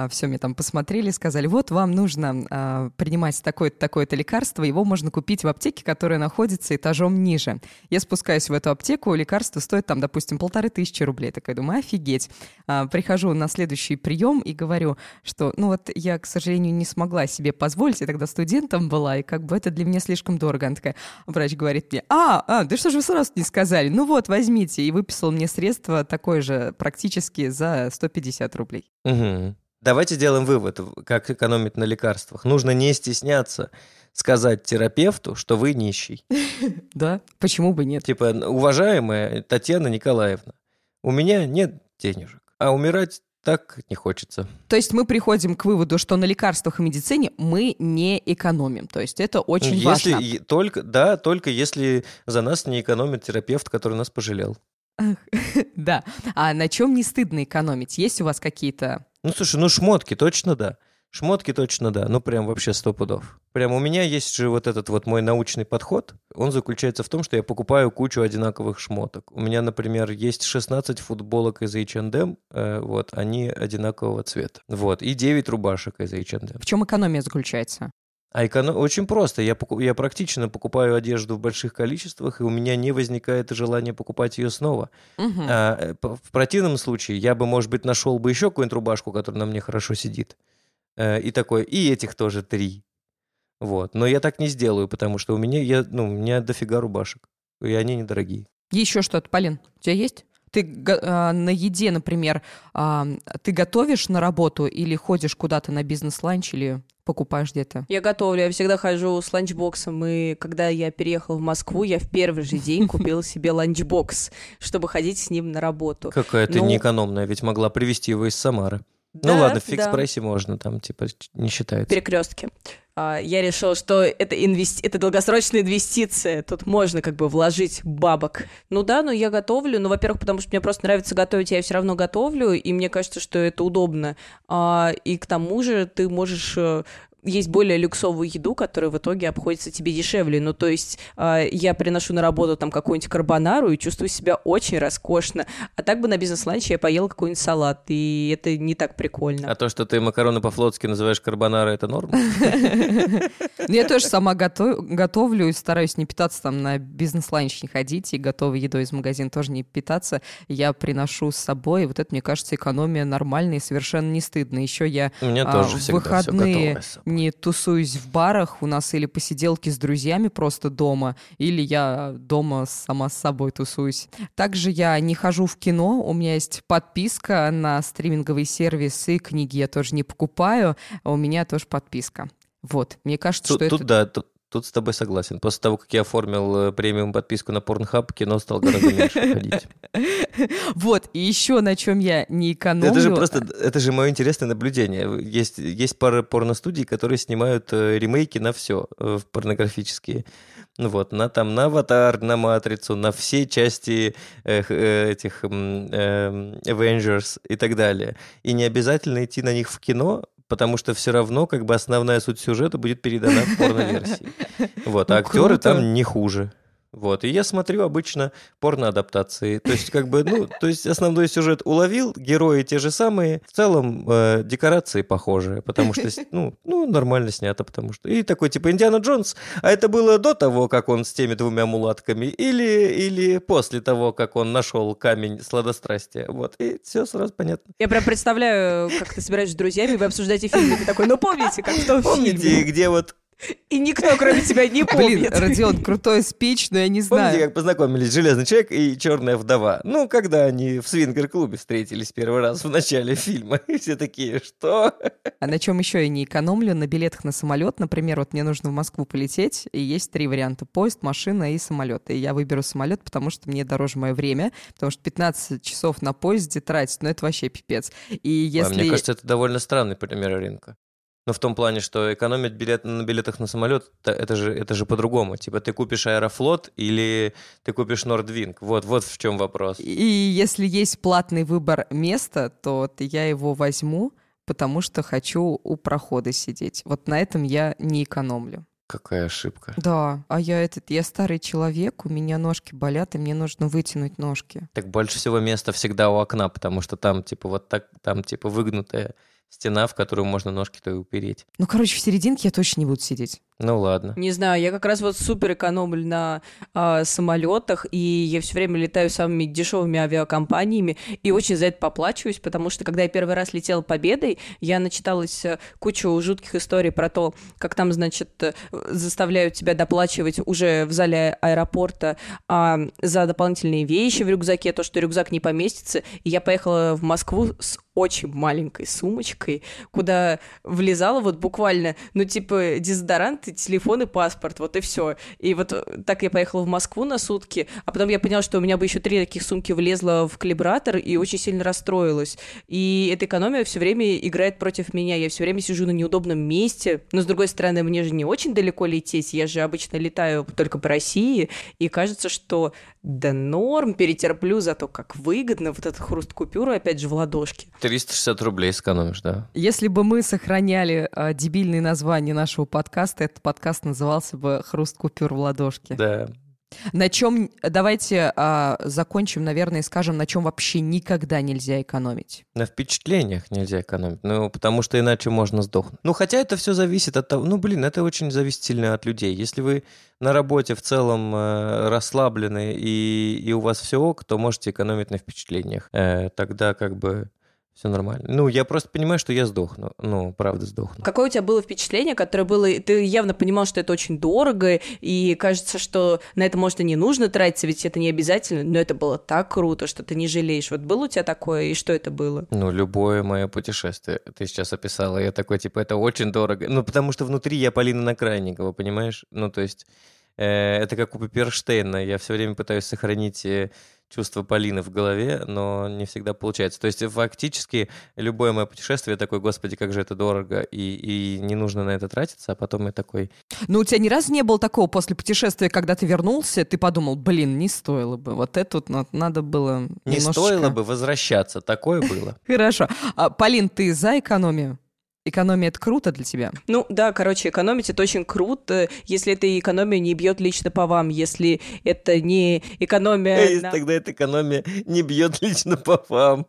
все мне там посмотрели, сказали, вот вам нужно а, принимать такое-то, такое-то лекарство, его можно купить в аптеке, которая находится этажом ниже. Я спускаюсь в эту аптеку, лекарство стоит там, допустим, полторы тысячи рублей. Такая думаю, офигеть. А, прихожу на следующий прием и говорю, что, ну вот я, к сожалению, не смогла себе позволить, я тогда студентом была, и как бы это для меня слишком дорого. Она такая, врач говорит мне, а, а, да что же вы сразу не сказали? Ну вот, возьмите. И выписал мне средство такое же практически за 150 рублей. Мгм. Давайте сделаем вывод, как экономить на лекарствах. Нужно не стесняться сказать терапевту, что вы нищий. Да, почему бы нет? Типа, уважаемая Татьяна Николаевна, у меня нет денежек, а умирать так не хочется. То есть мы приходим к выводу, что на лекарствах и медицине мы не экономим. То есть это очень если, важно. Только, да, только если за нас не экономит терапевт, который нас пожалел. Да. А на чем не стыдно экономить? Есть у вас какие-то... Ну, слушай, ну шмотки точно да. Шмотки точно да, ну прям вообще сто пудов. Прям у меня есть же вот этот вот мой научный подход. Он заключается в том, что я покупаю кучу одинаковых шмоток. У меня, например, есть 16 футболок из H&M, э, вот, они одинакового цвета. Вот, и 9 рубашек из H&M. В чем экономия заключается? А эконом... очень просто. Я, поку- я практично покупаю одежду в больших количествах, и у меня не возникает желания покупать ее снова. Мгм. А, э, в противном случае я бы, может быть, нашел бы еще какую-нибудь рубашку, которая на мне хорошо сидит. Э, И такой, и этих тоже три. Вот. Но я так не сделаю, потому что у меня, я, ну, у меня дофига рубашек. И они недорогие. Еще что-то, Полин, у тебя есть? Ты а, на еде, например, а, ты готовишь на работу или ходишь куда-то на бизнес-ланч или покупаешь где-то? Я готовлю, я всегда хожу с ланчбоксом, и когда я переехала в Москву, я в первый же день купила себе ланчбокс, чтобы ходить с ним на работу. Какая ты Ну- неэкономная, ведь могла привезти его из Самары. Да, ну ладно, в да. фикс-прайсе можно, там типа не считается. перекрестке. А, Я решила, что это, инвести... это долгосрочная инвестиция. Тут можно как бы вложить бабок. Ну да, но я готовлю. Ну, во-первых, потому что мне просто нравится готовить, я все равно готовлю, и мне кажется, что это удобно. А, И к тому же ты можешь э, есть более люксовую еду, которая в итоге обходится тебе дешевле. Ну, то есть а, я приношу на работу там какую-нибудь карбонару и чувствую себя очень роскошно. А так бы на бизнес-ланче я поела какой-нибудь салат, и это не так прикольно. А то, что ты макароны по-флотски называешь карбонара, это норм? Ну, Я тоже сама гото- готовлю и стараюсь не питаться там на бизнес-ланч не ходить и готовой едой из магазина тоже не питаться. Я приношу с собой, и вот это, мне кажется, экономия нормальная и совершенно не стыдно. Еще я У меня а, тоже в выходные. Не тусуюсь в барах, у нас или посиделки с друзьями просто дома, или я дома сама с собой тусуюсь. Также я не хожу в кино, у меня есть подписка на стриминговые сервисы, книги я тоже не покупаю, а у меня тоже подписка. Вот, мне кажется, Тут, что тут это... да, тут, тут с тобой согласен. После того, как я оформил э, премиум подписку на Pornhub, кино стал гораздо меньше ходить. Вот, и еще на чем я не экономлю. Это же просто, это же мое интересное наблюдение. Есть, есть пара порностудий, которые снимают э, ремейки на все э, порнографические. Ну вот, на там на Аватар, на Матрицу, на все части э, э, этих э, Avengers и так далее. И не обязательно идти на них в кино, потому что все равно как бы основная суть сюжета будет передана в порно-версии. Вот, а Ну, актеры там не хуже. Вот, и я смотрю обычно порно-адаптации. То есть, как бы, ну, то есть основной сюжет уловил, герои те же самые, в целом э, декорации похожие, потому что, ну, ну, нормально снято, потому что... И такой, типа, Индиана Джонс, а это было до того, как он с теми двумя мулатками, или, или после того, как он нашел камень сладострастия. Вот, и все сразу понятно. Я прям представляю, как ты собираешься с друзьями, вы обсуждаете фильм, и ты такой, ну помните, как в том Помните, фильме? где вот И никто, кроме тебя, не Блин, помнит. Родион, крутой спич, но я не Помните, знаю. как познакомились Железный человек и Черная вдова? Ну, когда они в свингер-клубе встретились первый раз в начале фильма. И все такие, что? А на чем еще я не экономлю? На билетах на самолет, например, вот мне нужно в Москву полететь, и есть три варианта: поезд, машина и самолет. И я выберу самолет, потому что мне дороже мое время, потому что 15 часов на поезде тратить, ну это вообще пипец. И А, если Мне кажется, это довольно странный пример рынка. Но в том плане, что экономить билет на билетах на самолет, это же, это же по-другому. Типа ты купишь Аэрофлот или ты купишь Нордвинг. Вот, вот в чем вопрос. И если есть платный выбор места, то я его возьму, потому что хочу у прохода сидеть. Вот на этом я не экономлю. Какая ошибка. Да, а я этот, я старый человек, у меня ножки болят, и мне нужно вытянуть ножки. Так больше всего места всегда у окна, потому что там типа вот так, там типа выгнутая стена, в которую можно ножки-то упереть. Ну, короче, в серединке я точно не буду сидеть. Ну ладно. Не знаю, я как раз вот супер экономлю на а, самолетах, и я все время летаю самыми дешевыми авиакомпаниями, и очень за это поплачиваюсь, потому что когда я первый раз летела победой, я начиталась э, кучу жутких историй про то, как там, значит, э, заставляют тебя доплачивать уже в зале аэропорта а, за дополнительные вещи в рюкзаке, то, что рюкзак не поместится, и я поехала в Москву с очень маленькой сумочкой, куда влезала вот буквально, ну, типа, дезодорант, и телефон и паспорт, вот и все. И вот э, так я поехала в Москву на сутки, а потом я поняла, что у меня бы еще три таких сумки влезло в калибратор, и очень сильно расстроилась. И эта экономия все время играет против меня. Я все время сижу на неудобном месте, но, с другой стороны, мне же не очень далеко лететь, я же обычно летаю только по России, и кажется, что да норм, перетерплю, зато как выгодно вот этот хруст купюры, опять же, в ладошке. 360 рублей сэкономишь, да. Если бы мы сохраняли э, дебильные названия нашего подкаста, этот подкаст назывался бы «Хруст купюр в ладошке». Да. На чем, давайте а, закончим, наверное, и скажем, на чем вообще никогда нельзя экономить. На впечатлениях нельзя экономить, ну, потому что иначе можно сдохнуть. Ну, хотя это все зависит от того, ну, блин, это очень зависит сильно от людей. Если вы на работе в целом э, расслаблены и, и у вас все ок, то можете экономить на впечатлениях. Э, тогда как бы все нормально. Ну, я просто понимаю, что я сдохну. Ну, правда сдохну. Какое у тебя было впечатление, которое было... Ты явно понимал, что это очень дорого, и кажется, что на это, может, и не нужно тратиться, ведь это не обязательно, но это было так круто, что ты не жалеешь. Вот было у тебя такое, и что это было? Ну, любое мое путешествие ты сейчас описала. Я такой, типа, это очень дорого. Ну, потому что внутри я Полина Накрайникова, понимаешь? Ну, то есть, э, это как у Пепперштейна. Я все время пытаюсь сохранить э, чувство Полины в голове, но не всегда получается. То есть, фактически, любое мое путешествие я такой, господи, как же это дорого, и, и не нужно на это тратиться, а потом я такой, Но у тебя ни разу не было такого после путешествия, когда ты вернулся, ты подумал, блин, не стоило бы. Вот это вот на- надо было не немножечко- стоило бы возвращаться. Такое было. Хорошо. А, Полин, ты за экономию? Экономия — это круто для тебя? Ну да, короче, экономить это очень круто, если эта экономия не бьет лично по вам, если это не экономия... Если на- тогда эта экономия не бьет лично по вам.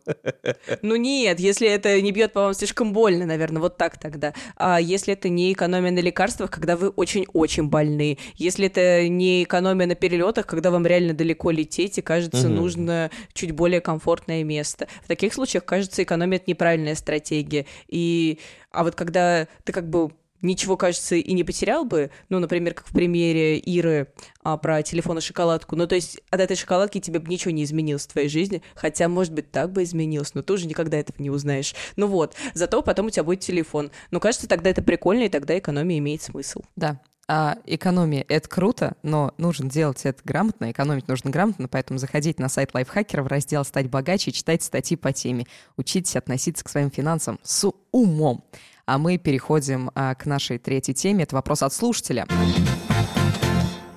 Ну нет, если это не бьет по вам слишком больно, наверное, вот так тогда. А если это не экономия на лекарствах, когда вы очень-очень больны. Если это не экономия на перелетах, когда вам реально далеко лететь и кажется, Мгм. нужно чуть более комфортное место. В таких случаях, кажется, экономия это неправильная стратегия. И а вот когда ты как бы ничего, кажется, и не потерял бы, ну, например, как в примере Иры а, про телефон и шоколадку, ну, то есть от этой шоколадки тебе бы ничего не изменилось в твоей жизни, хотя, может быть, так бы изменилось, но ты уже никогда этого не узнаешь. Ну вот, зато потом у тебя будет телефон. Ну, кажется, тогда это прикольно, и тогда экономия имеет смысл. Да. А экономия — это круто, но нужно делать это грамотно, экономить нужно грамотно, поэтому заходите на сайт Лайфхакера в раздел «Стать богаче» и читайте статьи по теме. Учитесь относиться к своим финансам с умом. А мы переходим а, к нашей третьей теме. Это вопрос от слушателя.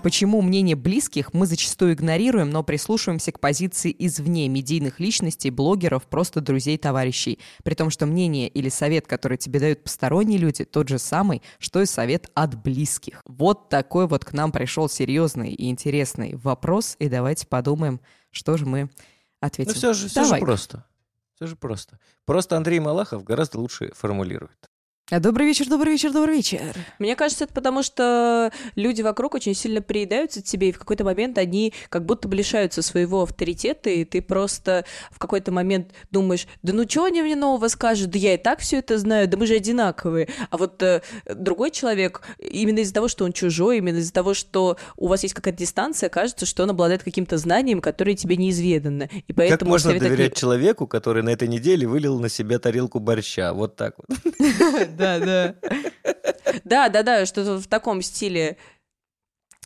Почему мнение близких мы зачастую игнорируем, но прислушиваемся к позиции извне медийных личностей, блогеров, просто друзей, товарищей. При том, что мнение или совет, который тебе дают посторонние люди, тот же самый, что и совет от близких. Вот такой вот к нам пришел серьезный и интересный вопрос, и давайте подумаем, что же мы ответим. Ну все же, все же просто. Все же просто. Просто Андрей Малахов гораздо лучше формулирует. Добрый вечер, добрый вечер, добрый вечер. Мне кажется, это потому, что люди вокруг очень сильно приедаются к тебе, и в какой-то момент они как будто бы лишаются своего авторитета, и ты просто в какой-то момент думаешь, да ну что они мне нового скажут, да я и так все это знаю, да мы же одинаковые. А вот э, другой человек, именно из-за того, что он чужой, именно из-за того, что у вас есть какая-то дистанция, кажется, что он обладает каким-то знанием, которое тебе неизведано. И поэтому как можно доверять не... человеку, который на этой неделе вылил на себя тарелку борща? Вот так вот. Да, да. Да, да, да, что-то в таком стиле.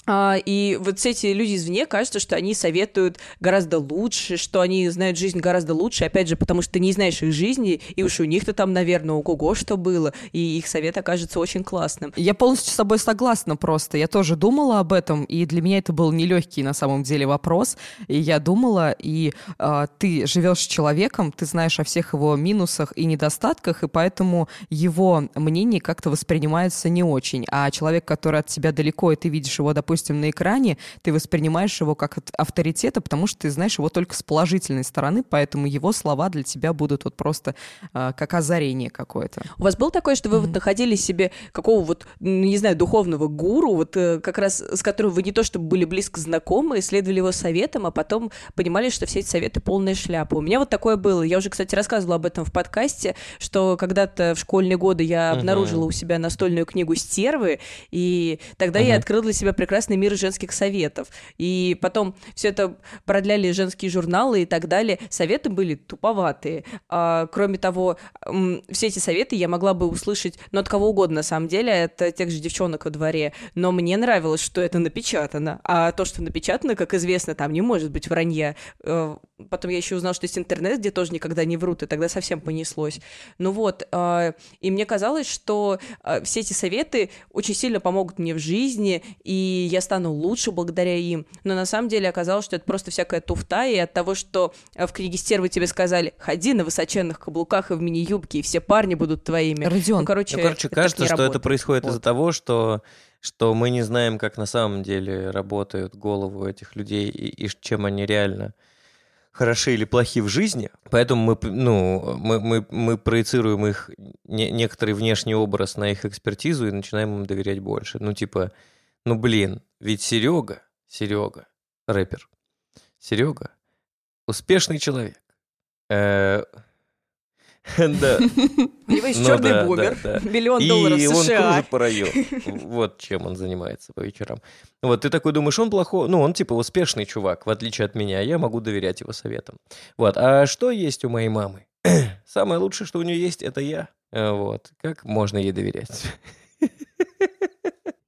А, и вот эти люди извне кажется, что они советуют гораздо лучше, что они знают жизнь гораздо лучше, опять же, потому что ты не знаешь их жизни, и уж у них-то там, наверное, у кого что было, и их совет окажется очень классным. Я полностью с тобой согласна просто. Я тоже думала об этом, и для меня это был нелегкий на самом деле вопрос. И я думала, и э, ты живешь с человеком, ты знаешь о всех его минусах и недостатках, и поэтому его мнение как-то воспринимается не очень. А человек, который от тебя далеко, и ты видишь его, допустим, допустим, на экране, ты воспринимаешь его как авторитета, потому что ты знаешь его только с положительной стороны, поэтому его слова для тебя будут вот просто э, как озарение какое-то. У вас было такое, что вы mm-hmm. вот находили себе какого вот, не знаю, духовного гуру, вот э, как раз с которым вы не то чтобы были близко знакомы, следовали его советам, а потом понимали, что все эти советы полная шляпа. У меня вот такое было. Я уже, кстати, рассказывала об этом в подкасте, что когда-то в школьные годы я обнаружила uh-huh. у себя настольную книгу «Стервы», и тогда uh-huh. я открыла для себя прекрасно прекрасный мир женских советов. И потом все это продляли женские журналы и так далее. Советы были туповатые. А, кроме того, все эти советы я могла бы услышать, ну, от кого угодно, на самом деле, это тех же девчонок во дворе. Но мне нравилось, что это напечатано. А то, что напечатано, как известно, там не может быть вранья. Э, потом я еще узнала, что есть интернет, где тоже никогда не врут, и тогда совсем понеслось. Ну вот, а, и мне казалось, что а, все эти советы очень сильно помогут мне в жизни, и я стану лучше благодаря им. Но на самом деле оказалось, что это просто всякая туфта, и от того, что э, в книге «Стервы» тебе сказали «ходи на высоченных каблуках и в мини-юбке, и все парни будут твоими». Родион. Ну, короче, ну, короче кажется, что работает. это происходит вот. из-за того, что что мы не знаем, как на самом деле работают головы этих людей и, и чем они реально хороши или плохи в жизни, поэтому мы, ну, мы, мы, мы проецируем их не, некоторый внешний образ на их экспертизу и начинаем им доверять больше. Ну, типа, ну блин, ведь Серега, Серега, рэпер, Серега, успешный человек. Э, да. У него есть черный бумер, миллион долларов И он по району. Вот чем он занимается по вечерам. Вот ты такой думаешь, он плохой, ну он типа успешный чувак, в отличие от меня, я могу доверять его советам. Вот, а что есть у моей мамы? Самое лучшее, что у нее есть, это я. Э, вот, как можно ей доверять?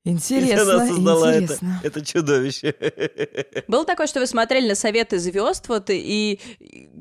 Интересно, она создала интересно. Это, это чудовище. Было такое, что вы смотрели на советы звезд, вот, и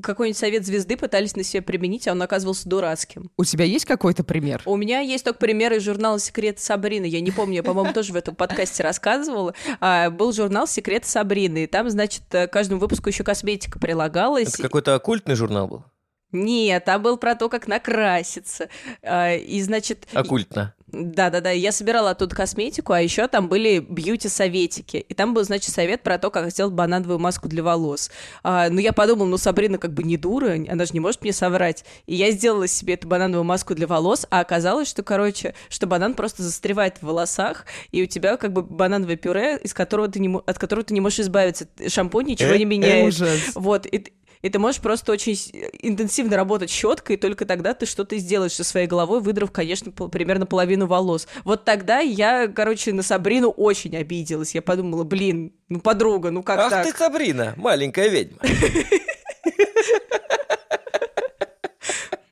какой-нибудь совет звезды пытались на себе применить, а он оказывался дурацким. У тебя есть какой-то пример? У меня есть только пример из журнала «Секрет Сабрины». Я не помню, я, по-моему, тоже в этом подкасте рассказывала. А, был журнал «Секрет Сабрины», и там, значит, каждому выпуску еще косметика прилагалась. Это какой-то оккультный журнал был? Нет, там был про то, как накраситься. А, и, значит... Оккультно. Да-да-да, я собирала оттуда косметику, а еще там были бьюти-советики. И там был, значит, совет про то, как сделать банановую маску для волос. А, ну, я подумала, ну, Сабрина как бы не дура, она же не может мне соврать. И я сделала себе эту банановую маску для волос, а оказалось, что, короче, что банан просто застревает в волосах, и у тебя как бы банановое пюре, из которого ты не, от которого ты не можешь избавиться. Шампунь ничего э, не меняет. Ужас. Вот, и, и ты можешь просто очень интенсивно работать щеткой, и только тогда ты что-то сделаешь со своей головой, выдрав, конечно, примерно половину волос. Вот тогда я, короче, на Сабрину очень обиделась. Я подумала, блин, ну подруга, ну как Ах так? ты, Сабрина, маленькая ведьма.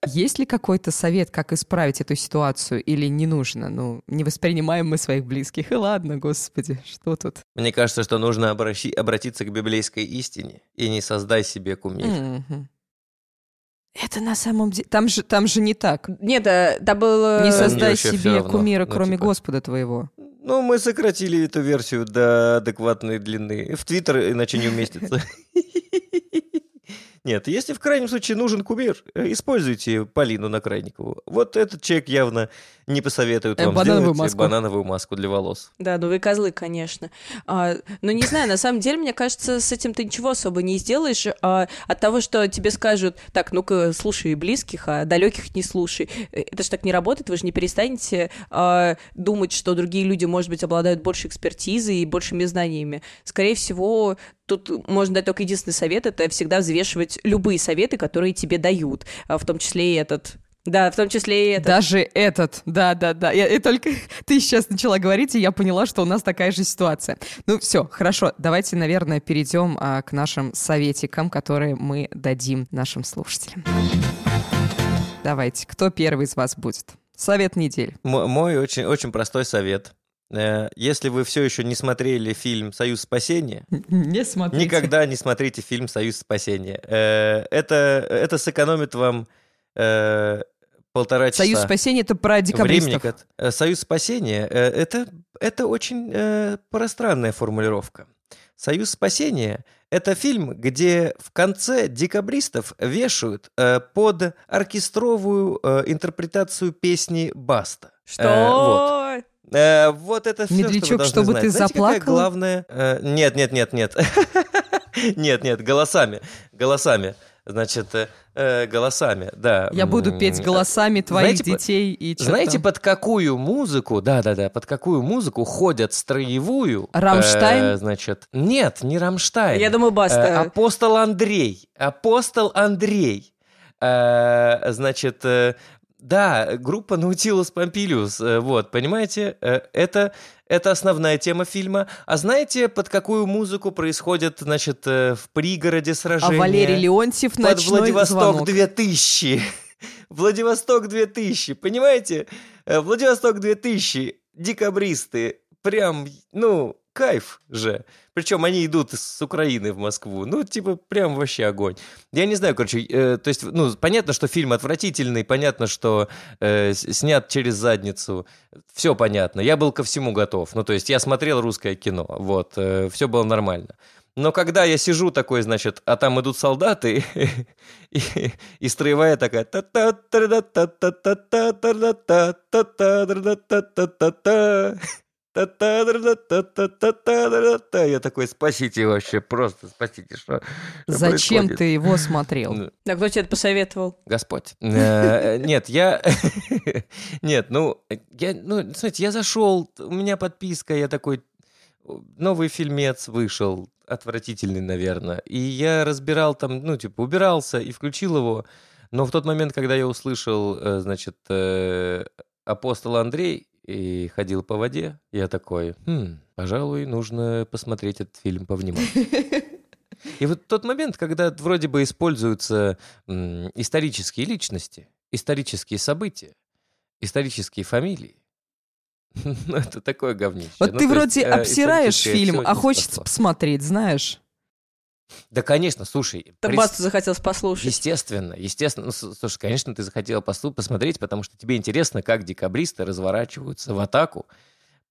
Есть ли какой-то совет, как исправить эту ситуацию или не нужно? Ну, не воспринимаем мы своих близких. И ладно, господи, что тут? Мне кажется, что нужно обращи- обратиться к библейской истине и не создай себе кумир. Мгм. Это на самом деле... Там же, там же не так. Нет, да, там было... Не создай себе равно. кумира, Ну, кроме типа- Господа твоего. Ну, мы сократили эту версию до адекватной длины. В Твиттер иначе не уместится. Нет, если в крайнем случае нужен кумир, э, используйте Полину Накрайникову. Вот этот человек явно не посоветует Э, вам банановую сделать маску. банановую маску для волос. Да, ну вы козлы, конечно. А, ну, не знаю, на самом деле, мне кажется, с этим ты ничего особо не сделаешь. А, от того, что тебе скажут, так, ну-ка, слушай близких, а далеких не слушай. Э, Это же так не работает, вы же не перестанете а, думать, что другие люди, может быть, обладают больше экспертизой и большими знаниями. Скорее всего, тут можно дать только единственный совет, это всегда взвешивать любые советы, которые тебе дают, а, в том числе и этот. Да, в том числе и этот. Даже этот, да-да-да. Я, я только ты сейчас начала говорить, и я поняла, что у нас такая же ситуация. Ну все, хорошо, давайте, наверное, перейдем а, к нашим советикам, которые мы дадим нашим слушателям. Давайте, кто первый из вас будет? Совет недели. М- Мой очень, очень простой совет. Э, Если вы все еще не смотрели фильм «Союз спасения», Не смотрите. Никогда не смотрите фильм «Союз спасения». Э, Это, это сэкономит вам э, полтора часа. Союз спасения это про времени. декабристов. э, «Союз спасения» это, это очень пространная формулировка. «Союз спасения» — это фильм, где в конце декабристов вешают э, под оркестровую э, интерпретацию песни «Баста». Что? Э, вот. Э, вот это все, Медлячок, что вы должны чтобы знать. ты Знаете, какая заплакала? главная... Э, нет, нет, нет, нет. Нет, нет, голосами. Голосами. Значит, э, э, голосами, да. Я буду петь М, голосами твоих знаете, детей и чё Знаете, там? под какую музыку, да-да-да, под какую музыку ходят строевую? Рамштайн? э, значит, нет, не Рамштайн. Я думаю, Э, баста. апостол Андрей. Апостол Андрей. Э, значит, э, да, группа Наутилус Помпилиус. э, Вот, понимаете, э, это, это основная тема фильма. А знаете, под какую музыку происходит, значит, э, в пригороде А сражение? Валерий Леонтьев под ночной Владивосток звонок. 2000. Владивосток 2000, понимаете? Э, Владивосток 2000, декабристы, прям, ну, кайф же. Причем они идут с Украины в Москву. Ну, типа, прям вообще огонь. Я не знаю, короче, э, то есть, ну, понятно, что фильм отвратительный, понятно, что э, снят через задницу. Все понятно. Я был ко всему готов. Ну, то есть, я смотрел русское кино. Вот, все было нормально. Но когда я сижу такой, значит, а там идут солдаты, и строевая такая я такой, спасите вообще, просто спасите, что Зачем происходит? ты его смотрел? Да кто тебе это посоветовал? Господь. Э, нет, я... Нет, ну, я, ну, смотрите, я зашел, у меня подписка, я такой, новый фильмец вышел, отвратительный, наверное. И я разбирал там, ну, типа, убирался и включил его. Но в тот момент, когда я услышал, э, значит, э, апостол Андрей, и ходил по воде, я такой, «Хм, пожалуй, нужно посмотреть этот фильм повнимательнее. И вот тот момент, когда вроде бы используются исторические личности, исторические события, исторические фамилии, ну, это такое говнище. Вот Ну, ты вроде есть, э, обсираешь фильм, а хочется посмотреть, знаешь? Да, конечно, слушай. Так прис- басту захотелось послушать. Естественно, естественно. Ну, слушай, конечно, ты захотела послу- посмотреть, потому что тебе интересно, как декабристы разворачиваются в атаку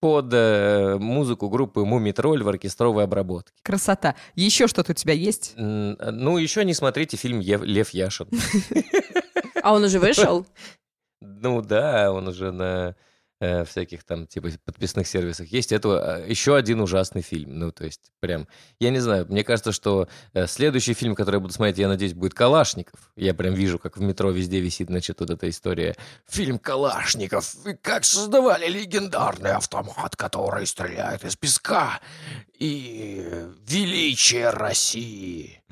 под э, музыку группы «Мумий тролль» в оркестровой обработке. Красота. Еще что-то у тебя есть? М, Ну, еще не смотрите фильм «Ев- «Лев Яшин». А он уже вышел? Ну да, он уже на э, всяких там типа подписных сервисах есть. Это э, еще один ужасный фильм. Ну, то есть, прям, я не знаю, мне кажется, что э, следующий фильм, который я буду смотреть, я надеюсь, будет «Калашников». Я прям вижу, как в метро везде висит, значит, вот эта история. Фильм «Калашников». И Как создавали легендарный автомат, который стреляет из песка. И величие России.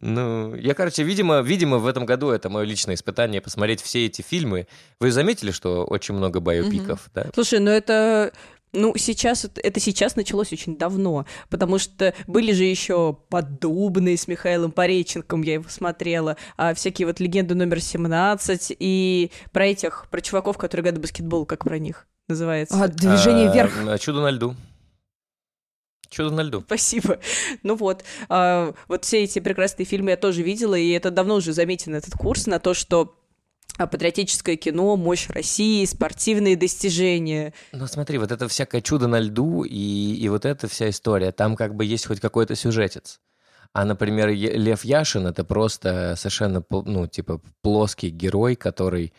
Ну, я, короче, видимо, видимо, в этом году это мое личное испытание посмотреть все эти фильмы. Вы заметили, что очень много байопиков, да? Слушай, ну это Ну, сейчас это, сейчас началось очень давно, потому что были же еще поддубные с Михаилом Пореченком, я его смотрела, а всякие вот легенды номер 17 и про этих, про чуваков, которые играют в баскетбол, как про них называется. А, движение А, вверх. а, Чудо на льду. Чудо на льду. Спасибо. Ну вот, а, вот все эти прекрасные фильмы я тоже видела, и это давно уже заметен этот курс на то, что а, патриотическое кино, мощь России, спортивные достижения. Ну смотри, вот это всякое чудо на льду и, и вот эта вся история, там как бы есть хоть какой-то сюжетец. А, например, Лев Яшин — это просто совершенно, ну, типа, плоский герой, который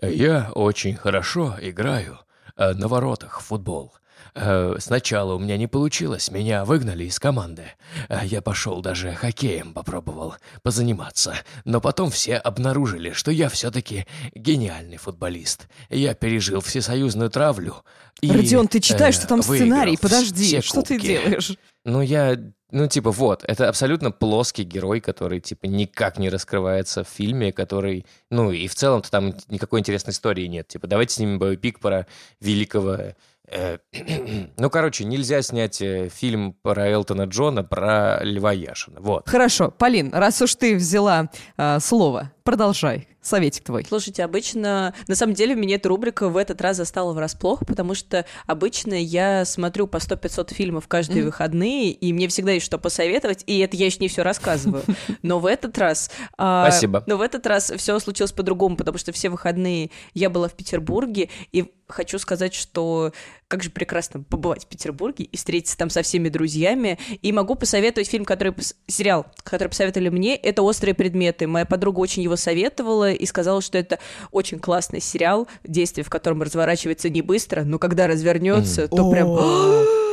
«Я очень хорошо играю э, на воротах в футбол. Э, Сначала у меня не получилось, меня выгнали из команды. Э, Я пошел даже хоккеем попробовал позаниматься. Но потом все обнаружили, что я все-таки гениальный футболист. Я пережил всесоюзную травлю. и, Родион, ты читаешь, э, что там сценарий? Подожди, что ты делаешь? Ну, я... Ну, типа, вот, это абсолютно плоский герой, который, типа, никак не раскрывается в фильме, который... Ну, и в целом-то там никакой интересной истории нет. Типа, давайте снимем боепик про великого... э, ну, короче, нельзя снять э, фильм про Элтона Джона, про Льва Яшина. Вот. Хорошо, Полин, раз уж ты взяла а, слово, продолжай. Советик твой. Слушайте, обычно, на самом деле, меня эта рубрика в этот раз застала врасплох, потому что обычно я смотрю по 100-500 фильмов каждые Мгм. выходные, и мне всегда есть что посоветовать, и это я еще не все рассказываю. Но в этот раз... а, Спасибо. Но в этот раз все случилось по-другому, потому что все выходные я была в Петербурге, и хочу сказать, что как же прекрасно побывать в Петербурге и встретиться там со всеми друзьями. И могу посоветовать фильм, который сериал, который посоветовали мне, это «Острые предметы». Моя подруга очень его советовала и сказала, что это очень классный сериал, действие в котором разворачивается не быстро, но когда развернется, то прям...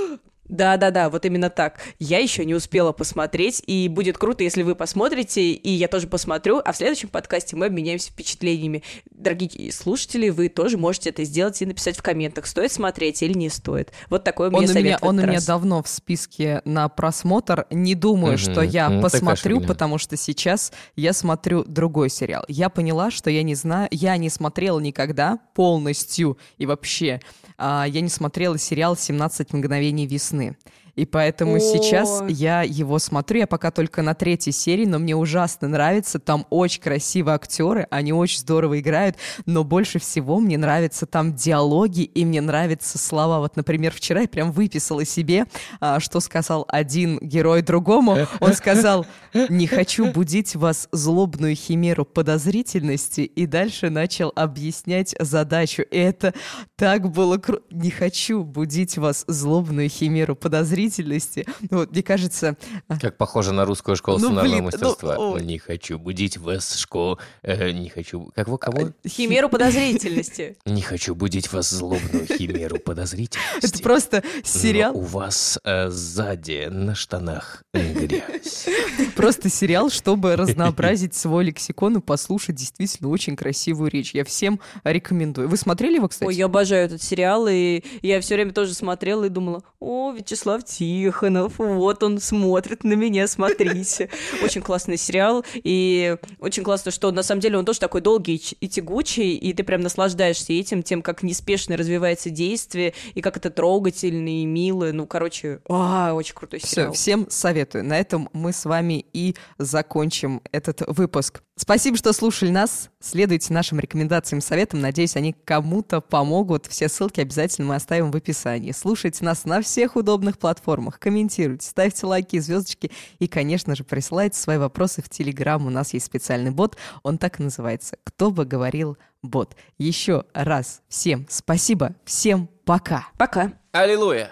Да-да-да, вот именно так. Я еще не успела посмотреть, и будет круто, если вы посмотрите, и я тоже посмотрю, а в следующем подкасте мы обменяемся впечатлениями. Дорогие слушатели, вы тоже можете это сделать и написать в комментах, стоит смотреть или не стоит. Вот такой у меня Он у совет меня, в он у этот меня раз. давно в списке на просмотр. Не думаю, Мгм. что я Ну, посмотрю, потому что сейчас я смотрю другой сериал. Я поняла, что я не знаю, я не смотрела никогда полностью и вообще. а, я не смотрела сериал «17 мгновений весны» сны. И поэтому О. сейчас я его смотрю, я пока только на третьей серии, но мне ужасно нравится, там очень красивые актеры, они очень здорово играют, но больше всего мне нравятся там диалоги, и мне нравятся слова. Вот, например, вчера я прям выписала себе, а, что сказал один герой другому. Он сказал, не хочу будить вас злобную химеру подозрительности, и дальше начал объяснять задачу. И это так было круто. Не хочу будить вас злобную химеру подозрительности. Вот, мне кажется, а, Как похоже на русскую школу Ну, сценарного блин, ну, мастерства. ой. Не хочу будить вас, школу... э, не хочу... Как вы, кого? Химеру подозрительности. Не хочу будить вас злобную химеру подозрительности. это просто сериал, у вас э, сзади на штанах грязь. просто сериал, чтобы разнообразить свой лексикон и послушать действительно очень красивую речь. Я всем рекомендую. Вы смотрели его, кстати? Ой, я обожаю этот сериал, и я все время тоже смотрела и думала, о, Вячеслав Тихонов, вот он смотрит на меня, смотрите. Очень классный сериал, и очень классно, что на самом деле он тоже такой долгий и тягучий, и ты прям наслаждаешься этим, тем, как неспешно развивается действие, и как это трогательно и мило. Ну, короче, а, очень крутой Все, сериал. всем советую. На этом мы с вами и закончим этот выпуск. Спасибо, что слушали нас. Следуйте нашим рекомендациям советам. Надеюсь, они кому-то помогут. Все ссылки обязательно мы оставим в описании. Слушайте нас на всех удобных платформах. Комментируйте, ставьте лайки, звездочки. И, конечно же, присылайте свои вопросы в Телеграм. У нас есть специальный бот. Он так и называется. Кто бы говорил бот. Еще раз всем спасибо. Всем пока. Пока. Аллилуйя!